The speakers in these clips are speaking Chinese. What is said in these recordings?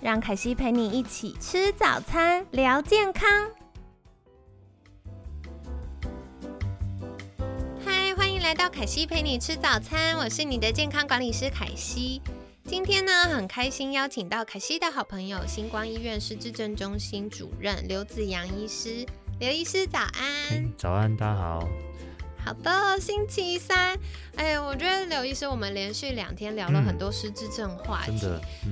让凯西陪你一起吃早餐，聊健康。嗨，欢迎来到凯西陪你吃早餐，我是你的健康管理师凯西。今天呢，很开心邀请到凯西的好朋友，星光医院失智症中心主任刘子阳医师。刘医师早安，早安，大家好。好的，星期三，哎，我觉得刘医师，我们连续两天聊了很多失智症话题。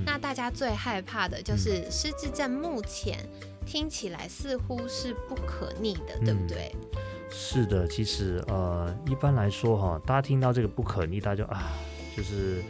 那大家最害怕的就是失智症，目前听起来似乎是不可逆的，对不对？是的，其实呃，一般来说哈，大家听到这个不可逆，大家就啊。就是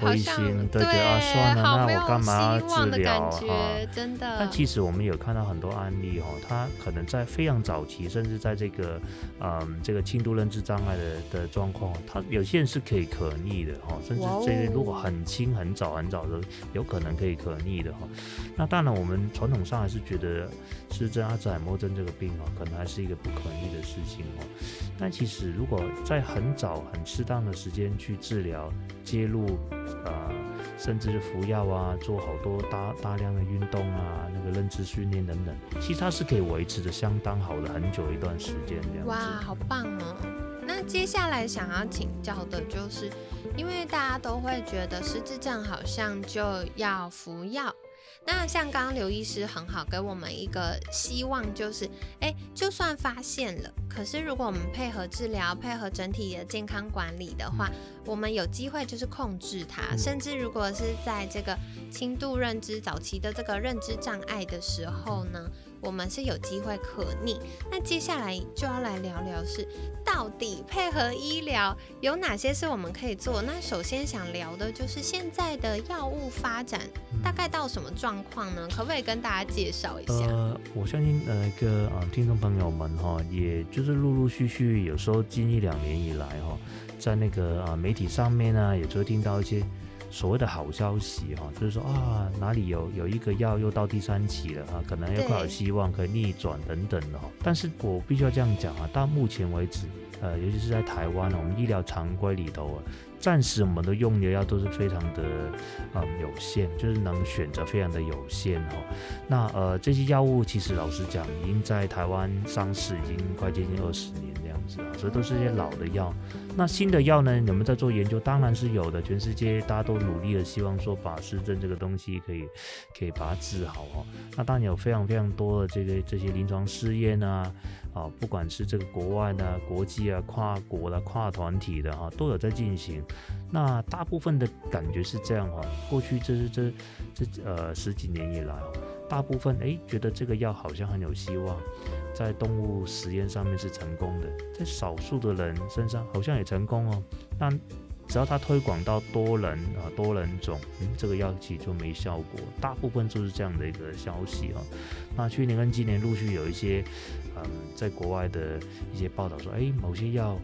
灰心，对，觉得啊，算了，那我干嘛要治疗啊？真的。但其实我们有看到很多案例哦，他可能在非常早期，甚至在这个嗯这个轻度认知障碍的的状况，他有些人是可以可逆的哈，甚至这些如果很轻、很早、很早的，有可能可以可逆的哈。那当然，我们传统上还是觉得是这阿兹海默症这个病哦，可能还是一个不可逆的事情哦。但其实如果在很早、很适当的时间去治疗，介入，啊，甚至是服药啊，做好多大大量的运动啊，那个认知训练等等，其实它是可以维持的相当好的很久一段时间这样子。哇，好棒哦！那接下来想要请教的就是，因为大家都会觉得失智症好像就要服药。那像刚刚刘医师很好，给我们一个希望，就是，哎，就算发现了，可是如果我们配合治疗，配合整体的健康管理的话，我们有机会就是控制它，甚至如果是在这个轻度认知早期的这个认知障碍的时候呢。我们是有机会可逆，那接下来就要来聊聊是到底配合医疗有哪些是我们可以做。那首先想聊的就是现在的药物发展大概到什么状况呢？可不可以跟大家介绍一下？呃，我相信呃一个呃听众朋友们哈，也就是陆陆续续有时候近一两年以来哈，在那个啊媒体上面呢，也就会听到一些。所谓的好消息哈，就是说啊，哪里有有一个药又到第三期了啊，可能又快有希望可以逆转等等的哈。但是我必须要这样讲啊，到目前为止，呃，尤其是在台湾呢，我们医疗常规里头啊，暂时我们的用的药都是非常的嗯有限，就是能选择非常的有限哈。那呃这些药物其实老实讲，已经在台湾上市已经快接近二十年这样子啊，所以都是一些老的药。那新的药呢？有没有在做研究，当然是有的。全世界大家都努力的，希望说把失症这个东西可以可以把它治好哦。那当然有非常非常多的这个这些临床试验啊，啊，不管是这个国外的、国际啊、跨国的、跨团体的哈，都有在进行。那大部分的感觉是这样哈，过去这是这这呃十几年以来，大部分哎觉得这个药好像很有希望。在动物实验上面是成功的，在少数的人身上好像也成功哦。但只要它推广到多人啊、多人种，嗯，这个药剂就没效果。大部分就是这样的一个消息啊。那去年跟今年陆续有一些，嗯，在国外的一些报道说，哎，某些药，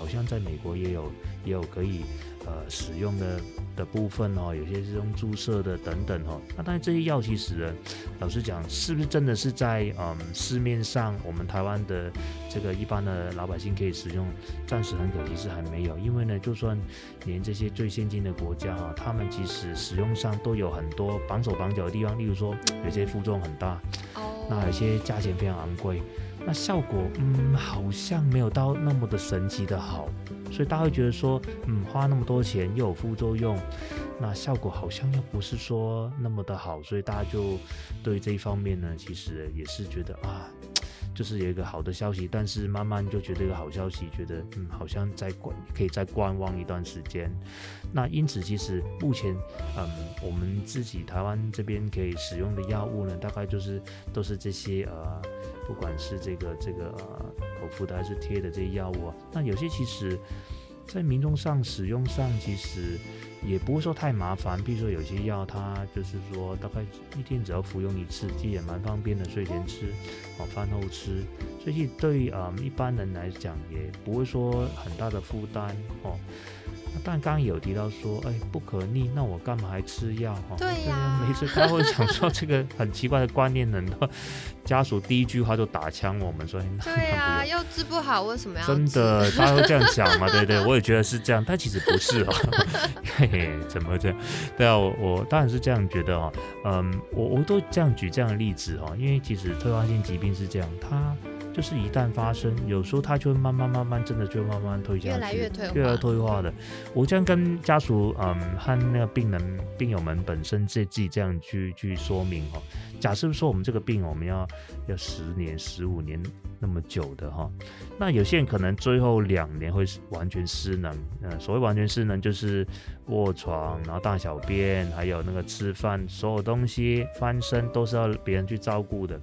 好像在美国也有也有可以呃使用的。的部分哦，有些是用注射的等等哦。那但是这些药其实，老实讲，是不是真的是在嗯市面上我们台湾的这个一般的老百姓可以使用？暂时很可惜是还没有，因为呢，就算连这些最先进的国家哈，他们其实使用上都有很多绑手绑脚的地方，例如说有些副作用很大，那有些价钱非常昂贵。那效果，嗯，好像没有到那么的神奇的好，所以大家会觉得说，嗯，花那么多钱又有副作用，那效果好像又不是说那么的好，所以大家就对这一方面呢，其实也是觉得啊，就是有一个好的消息，但是慢慢就觉得一个好消息，觉得嗯，好像在观可以再观望一段时间。那因此，其实目前，嗯，我们自己台湾这边可以使用的药物呢，大概就是都是这些呃。不管是这个这个呃口服的还是贴的这些药物啊，那有些其实在民众上使用上，其实也不会说太麻烦。比如说有些药，它就是说大概一天只要服用一次，其实也蛮方便的，睡前吃，哦，饭后吃。所以对啊一般人来讲，也不会说很大的负担哦。但刚刚有提到说，哎，不可逆，那我干嘛还吃药？哈，对呀，每次他会想说这个很奇怪的观念，很多 家属第一句话就打枪我们说，对呀，又治不好，为什么要？真的，大家都这样想嘛？对对，我也觉得是这样，但其实不是哦。嘿嘿，怎么这样？对啊，我我当然是这样觉得哦。嗯，我我都这样举这样的例子哦，因为其实退化性疾病是这样，它。就是一旦发生，有时候它就会慢慢慢慢，真的就慢慢退下去，越来越退化，越来越退化的。我这样跟家属，嗯，和那个病人、病友们本身自己这样去去说明哦。假设说我们这个病，我们要要十年、十五年那么久的哈，那有些人可能最后两年会完全失能。嗯，所谓完全失能，就是卧床，然后大小便，还有那个吃饭，所有东西翻身都是要别人去照顾的。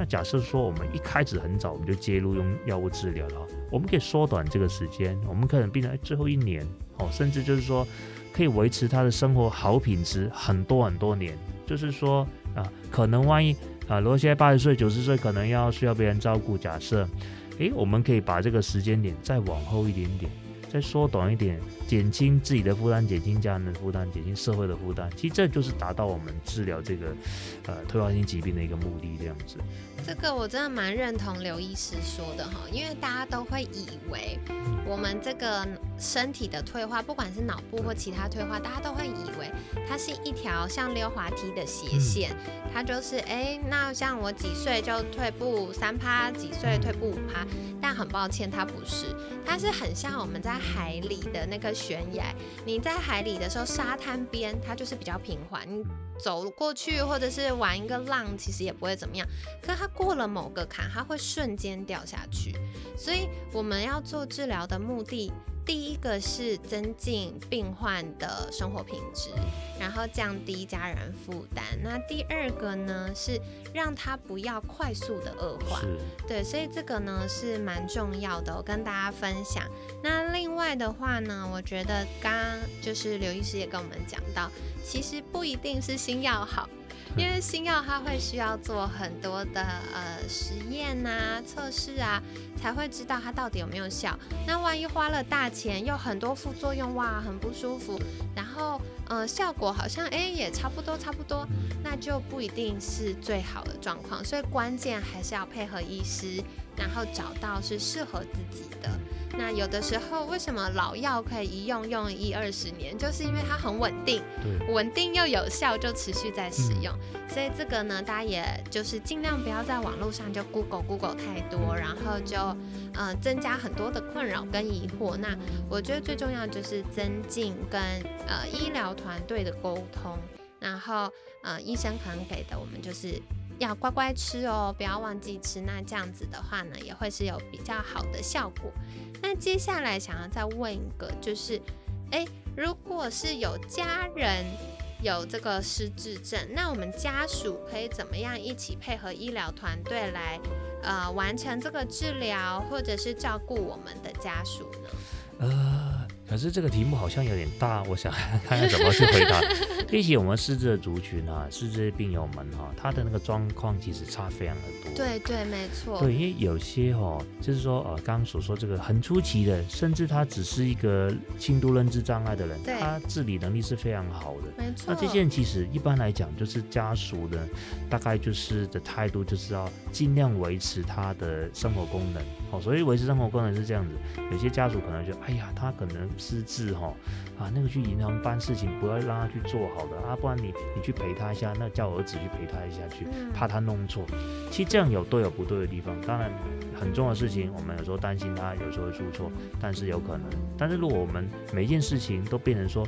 那假设说我们一开始很早我们就介入用药物治疗了，我们可以缩短这个时间，我们可能病人最后一年哦，甚至就是说可以维持他的生活好品质很多很多年。就是说啊，可能万一啊，如果现在八十岁、九十岁，可能要需要别人照顾，假设，诶，我们可以把这个时间点再往后一点点。再缩短一点，减轻自己的负担，减轻家人的负担，减轻社会的负担。其实这就是达到我们治疗这个呃退化性疾病的一个目的，这样子。这个我真的蛮认同刘医师说的哈，因为大家都会以为我们这个身体的退化，不管是脑部或其他退化，大家都会以为它是一条像溜滑梯的斜线，它就是哎，那像我几岁就退步三趴，几岁退步五趴，但很抱歉，它不是，它是很像我们在海里的那个悬崖，你在海里的时候，沙滩边它就是比较平缓，你走过去或者是玩一个浪，其实也不会怎么样，可它过了某个坎，它会瞬间掉下去。所以我们要做治疗的目的。第一个是增进病患的生活品质，然后降低家人负担。那第二个呢是让他不要快速的恶化。对，所以这个呢是蛮重要的，我跟大家分享。那另外的话呢，我觉得刚刚就是刘医师也跟我们讲到，其实不一定是新药好。因为新药它会需要做很多的呃实验啊、测试啊，才会知道它到底有没有效。那万一花了大钱，又很多副作用，哇，很不舒服，然后呃效果好像哎也差不多差不多，那就不一定是最好的状况。所以关键还是要配合医师，然后找到是适合自己的。那有的时候，为什么老药可以一用用一二十年，就是因为它很稳定，稳定又有效，就持续在使用。所以这个呢，大家也就是尽量不要在网络上就 Google Google 太多，然后就呃增加很多的困扰跟疑惑。那我觉得最重要就是增进跟呃医疗团队的沟通，然后呃医生可能给的我们就是。要乖乖吃哦，不要忘记吃。那这样子的话呢，也会是有比较好的效果。那接下来想要再问一个，就是，诶，如果是有家人有这个失智症，那我们家属可以怎么样一起配合医疗团队来，呃，完成这个治疗，或者是照顾我们的家属呢？呃。可是这个题目好像有点大，我想 看看怎么去回答。比起我们失智的族群啊，失智病友们哈，他的那个状况其实差非常的多。对对，没错。对，因为有些哈，就是说呃，刚刚所说这个很出奇的，甚至他只是一个轻度认知障碍的人，他自理能力是非常好的。没错。那这些人其实一般来讲，就是家属的大概就是的态度，就是要尽量维持他的生活功能。好，所以维持生活功能是这样子。有些家属可能就哎呀，他可能。失智哈啊，那个去银行办事情，不要让他去做好的啊，不然你你去陪他一下，那叫儿子去陪他一下去，怕他弄错。其实这样有对有不对的地方，当然很重要的事情，我们有时候担心他有时候会出错，但是有可能。但是如果我们每一件事情都变成说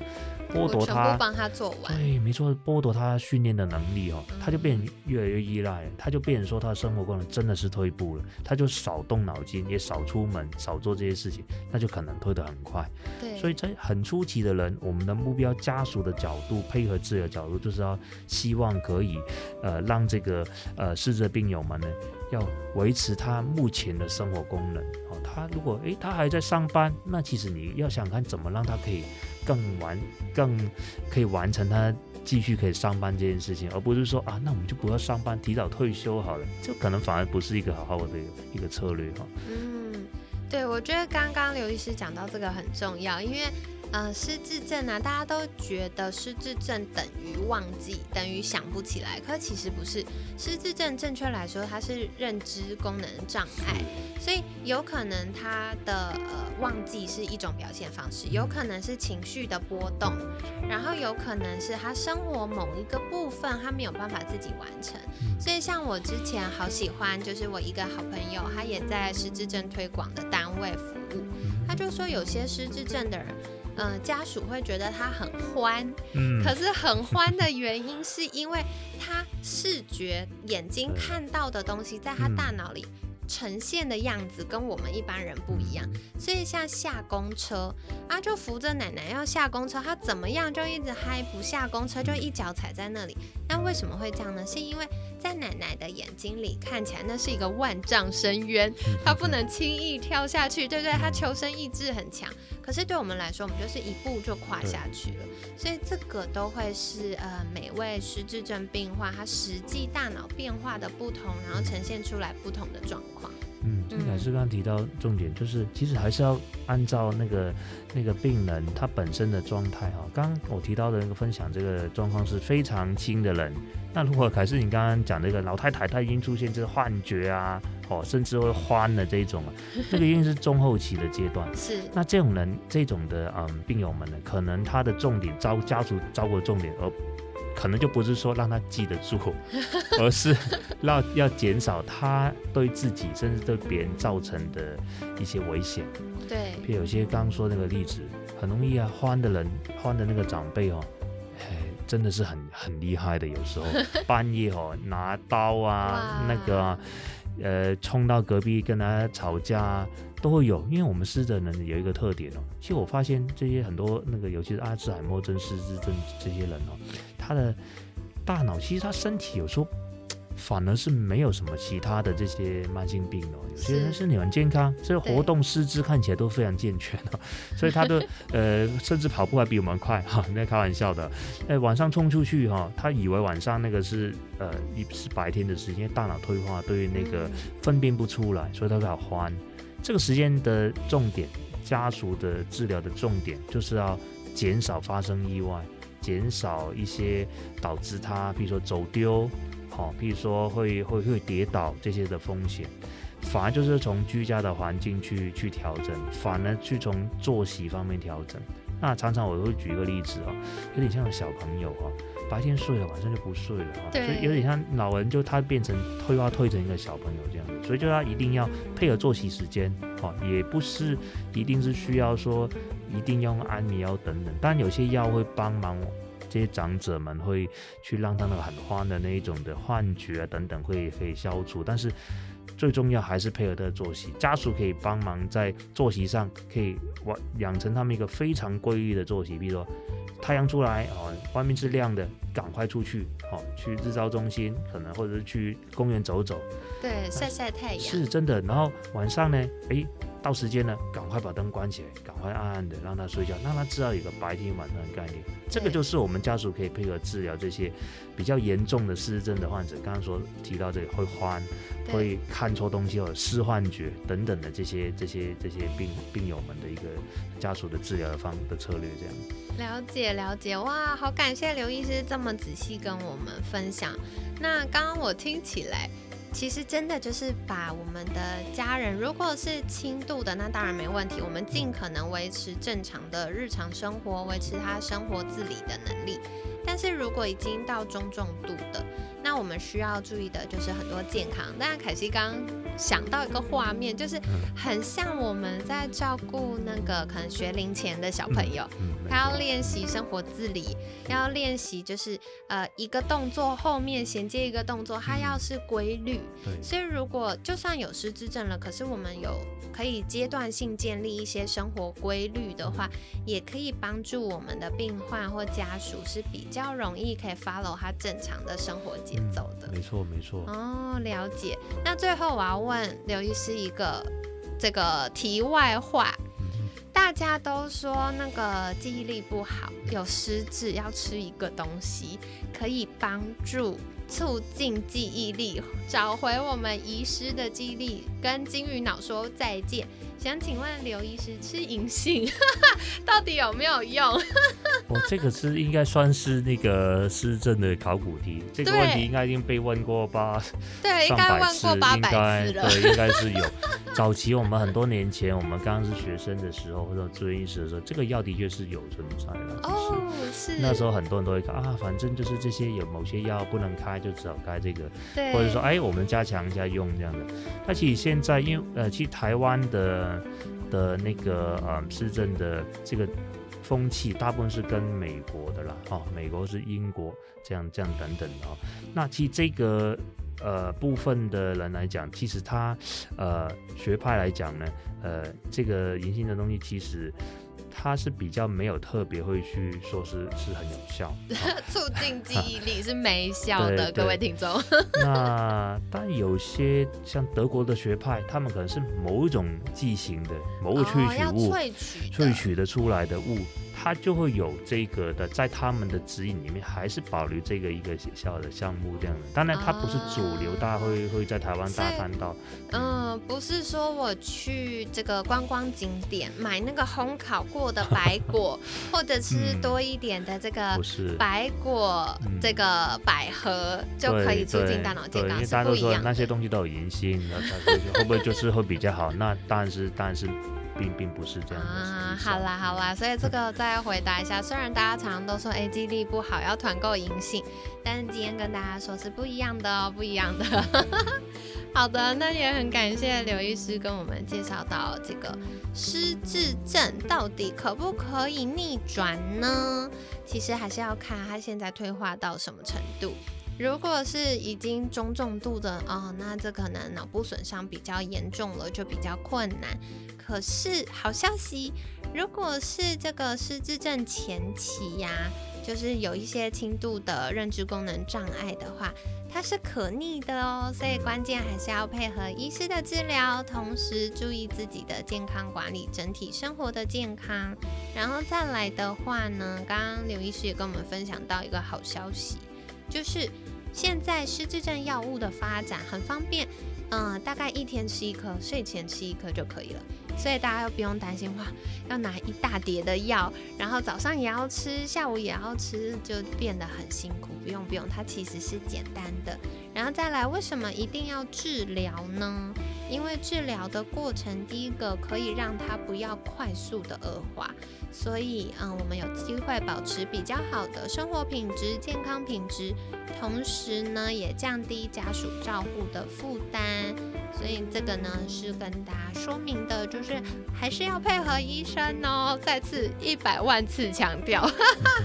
剥夺全他部帮他做完。对，没错，剥夺他训练的能力哦，他就变嗯越来越依赖，他就变成说他的生活功能真的是退步了，他就少动脑筋，也少出门，少做这些事情，那就可能退得很快。对，所以在很初期的人，我们的目标家属的角度，配合治疗角度，就是要希望可以呃让这个呃失智病友们呢，要维持他目前的生活功能哦。他如果诶他还在上班，那其实你要想看怎么让他可以更完更可以完成他。继续可以上班这件事情，而不是说啊，那我们就不要上班，提早退休好了，这可能反而不是一个好好的一个策略哈。嗯，对，我觉得刚刚刘医师讲到这个很重要，因为呃，失智症啊，大家都觉得失智症等于忘记，等于想不起来，可其实不是。失智症正确来说，它是认知功能障碍，所以有可能他的呃忘记是一种表现方式，有可能是情绪的波动，然后有可能是他生活某一个部分他没有办法自己完成。所以像我之前好喜欢，就是我一个好朋友，他也在失智症推广的单位服务，他就说有些失智症的人。嗯、家属会觉得他很欢，嗯。可是很欢的原因是因为他视觉 眼睛看到的东西，在他嗯。大脑里呈现的样子跟我们一般人不一样。所以像下公车啊，就扶着奶奶要下公车，他怎么样就一直嗨不下公车，就一脚踩在那里。那为什么会这样呢？是因为在奶奶的眼睛里看起来那是一个万丈深渊，她不能轻易跳下去，对不对？她求生意志很强。可是对我们来说，我们就是一步就跨下去了。所以这个都会是呃每位失智症病患他实际大脑变化的不同，然后呈现出来不同的状况。嗯，金凯师刚刚提到重点，就是其实还是要按照那个那个病人他本身的状态哈。刚刚我提到的那个分享，这个状况是非常轻的人。那如果凯是你刚刚讲那个老太太，她已经出现这个幻觉啊，哦，甚至会欢的这一种啊，这个一定是中后期的阶段。是，那这种人，这种的嗯病友们呢，可能他的重点招家属照顾的重点，而可能就不是说让他记得住，而是让要减少他对自己甚至对别人造成的一些危险。对，譬如有些刚刚说那个例子，很容易啊，欢的人，欢的那个长辈哦，哎，真的是很很厉害的，有时候 半夜哦拿刀啊，那个啊、呃冲到隔壁跟他吵架啊。都会有，因为我们失智人有一个特点哦。其实我发现这些很多那个，尤其是阿兹海默症、失智症这些人哦，他的大脑其实他身体有时候反而是没有什么其他的这些慢性病哦。有些人是身体很健康，这个活动四肢看起来都非常健全哦，所以他的呃甚至跑步还比我们快哈，那开玩笑的。哎，晚上冲出去哈，他以为晚上那个是呃一是白天的时间，大脑退化对那个嗯分辨不出来，所以他比较欢。这个时间的重点，家属的治疗的重点就是要减少发生意外，减少一些导致他，比如说走丢，好、比如说会会会跌倒这些的风险。反而就是从居家的环境去去调整，反而去从作息方面调整。那常常我会举一个例子哦，有点像小朋友哦，白天睡了，晚上就不睡了啊、所以有点像老人，就他变成退化退成一个小朋友这样子，所以就他一定要配合作息时间，哦，也不是一定是需要说一定要用安眠药等等，但有些药会帮忙。这些长者们会去让他那个很欢的那一种的幻觉啊等等会可以消除，但是最重要还是配合他的作息，家属可以帮忙在作息上可以养养成他们一个非常规律的作息，比如说太阳出来哦，外面是亮的，赶快出去哦，去日照中心可能或者是去公园走走，对，晒晒太阳，是真的。然后晚上呢，诶，到时间了，赶快把灯关起来，赶快暗暗的让他睡觉，让他知道有个白天晚上的概念。这个就是我们家属可以配合治疗这些比较严重的失智症的患者，刚刚说提到这个会欢。会看错东西或者视幻觉等等的这些这些这些病病友们的一个家属的治疗的方的策略，这样。了解了解，哇，好感谢刘医师这么那么仔细跟我们分享。那刚刚我听起来，其实真的就是把我们的家人，如果是轻度的，那当然没问题，我们尽可能维持正常的日常生活，维持他生活自理的能力。但是如果已经到中重度的，那我们需要注意的就是很多健康。当然，凯西刚刚想到一个画面，就是很像我们在照顾那个可能学龄前的小朋友，他要练习生活自理，要练习就是呃一个动作后面衔接一个动作，他要是规律。所以如果就算有失智症了，可是我们有可以阶段性建立一些生活规律的话，也可以帮助我们的病患或家属是比较容易可以 follow 他正常的生活节奏的。没错，没错。哦，了解。那最后我要问刘医师一个这个题外话，大家都说那个记忆力不好，有失智要吃一个东西，可以帮助。促进记忆力，找回我们遗失的记忆力，跟金鱼脑说再见。想请问刘医师，吃银杏 到底有没有用？哦，这个是应该算是那个施政的考古题，这个问题应该已经被问过吧？对，应该问过八百次了。对，应该是有。早期我们很多年前，我们刚刚是学生的时候，或者做医师的时候，这个药的确是有存在的。哦，是。那时候很多人都会看啊，反正就是这些有某些药不能开，就只好开这个。对。或者说，哎，我们加强一下用这样的。那其实现在，因为呃，其实台湾的。的那个呃，市政的这个风气，大部分是跟美国的啦，哦，美国是英国这样这样等等的哦。那其实这个呃部分的人来讲，其实他呃学派来讲呢，呃，这个银杏的东西其实。它是比较没有特别会去说是是很有效，促进记忆力是没效的，各位听众。那但有些像德国的学派，他们可能是某一种剂型的某个萃取物萃取的出来的物。它就会有这个的，在他们的指引里面，还是保留这个一个学校的项目这样的。当然，它不是主流，大家会会在台湾大家看到。嗯，不是说我去这个观光景点买那个烘烤过的白果，或者吃多一点的这个 白果，这个百合就可以促进大脑健康，是不一样。那些东西都有银杏，会不会就是会比较好？那当然是，当然是。并并不是这样啊，好啦好啦，所以这个再回答一下。虽然大家常常都说哎记忆力不好要团购银杏，但是今天跟大家说是不一样的哦，不一样的。好的，那也很感谢刘医师跟我们介绍到这个失智症到底可不可以逆转呢？其实还是要看他现在退化到什么程度。如果是已经中重度的哦，那这可能脑部损伤比较严重了，就比较困难。可是好消息，如果是这个失智症前期呀，就是有一些轻度的认知功能障碍的话，它是可逆的哦。所以关键还是要配合医师的治疗，同时注意自己的健康管理，整体生活的健康。然后再来的话呢，刚刚刘医师也跟我们分享到一个好消息，就是现在失智症药物的发展很方便，嗯，大概一天吃一颗，睡前吃一颗就可以了。所以大家又不用担心哇，要拿一大叠的药，然后早上也要吃，下午也要吃，就变得很辛苦。不用不用，它其实是简单的。然后再来，为什么一定要治疗呢？因为治疗的过程，第一个可以让它不要快速的恶化，所以嗯，我们有机会保持比较好的生活品质、健康品质，同时呢，也降低家属照护的负担。所以这个呢是跟大家说明的，就是还是要配合医生哦。再次一百万次强调。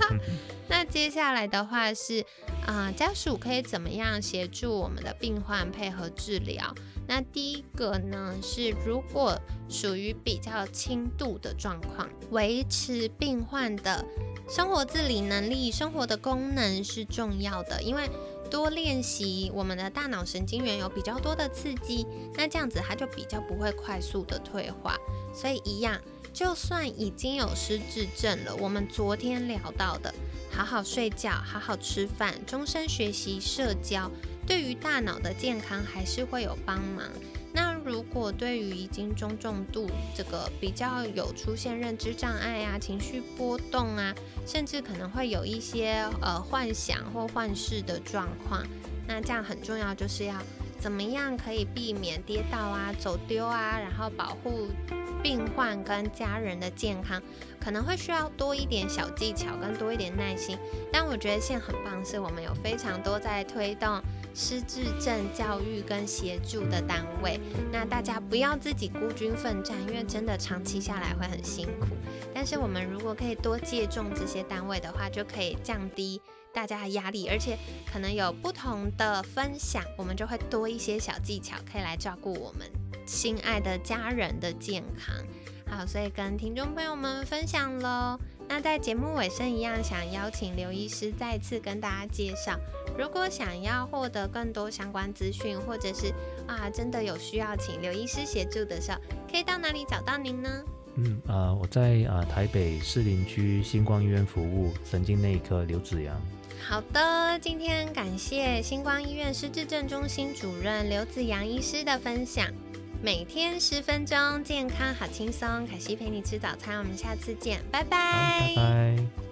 那接下来的话是，啊，家属可以怎么样协助我们的病患配合治疗？那第一个呢是，如果属于比较轻度的状况，维持病患的生活自理能力、生活的功能是重要的，因为。多练习，我们的大脑神经元有比较多的刺激，那这样子它就比较不会快速的退化。所以一样，就算已经有失智症了，我们昨天聊到的，好好睡觉、好好吃饭、终身学习、社交，对于大脑的健康还是会有帮忙。那如果对于已经中重度这个比较有出现认知障碍啊、情绪波动啊，甚至可能会有一些呃幻想或幻视的状况，那这样很重要就是要。怎么样可以避免跌倒啊、走丢啊，然后保护病患跟家人的健康，可能会需要多一点小技巧跟多一点耐心。但我觉得现在很棒，是我们有非常多在推动失智症教育跟协助的单位。那大家不要自己孤军奋战，因为真的长期下来会很辛苦。但是我们如果可以多借重这些单位的话，就可以降低大家的压力，而且可能有不同的分享，我们就会多一些小技巧，可以来照顾我们心爱的家人的健康。好，所以跟听众朋友们分享喽。那在节目尾声一样，想邀请刘医师再次跟大家介绍，如果想要获得更多相关资讯，或者是啊真的有需要请刘医师协助的时候，可以到哪里找到您呢？嗯啊，我在啊台北士林区星光医院服务神经内科刘子阳。好的，今天感谢星光医院失智症中心主任刘子阳医师的分享。每天十分钟，健康好轻松。凯西陪你吃早餐，我们下次见，拜。拜拜。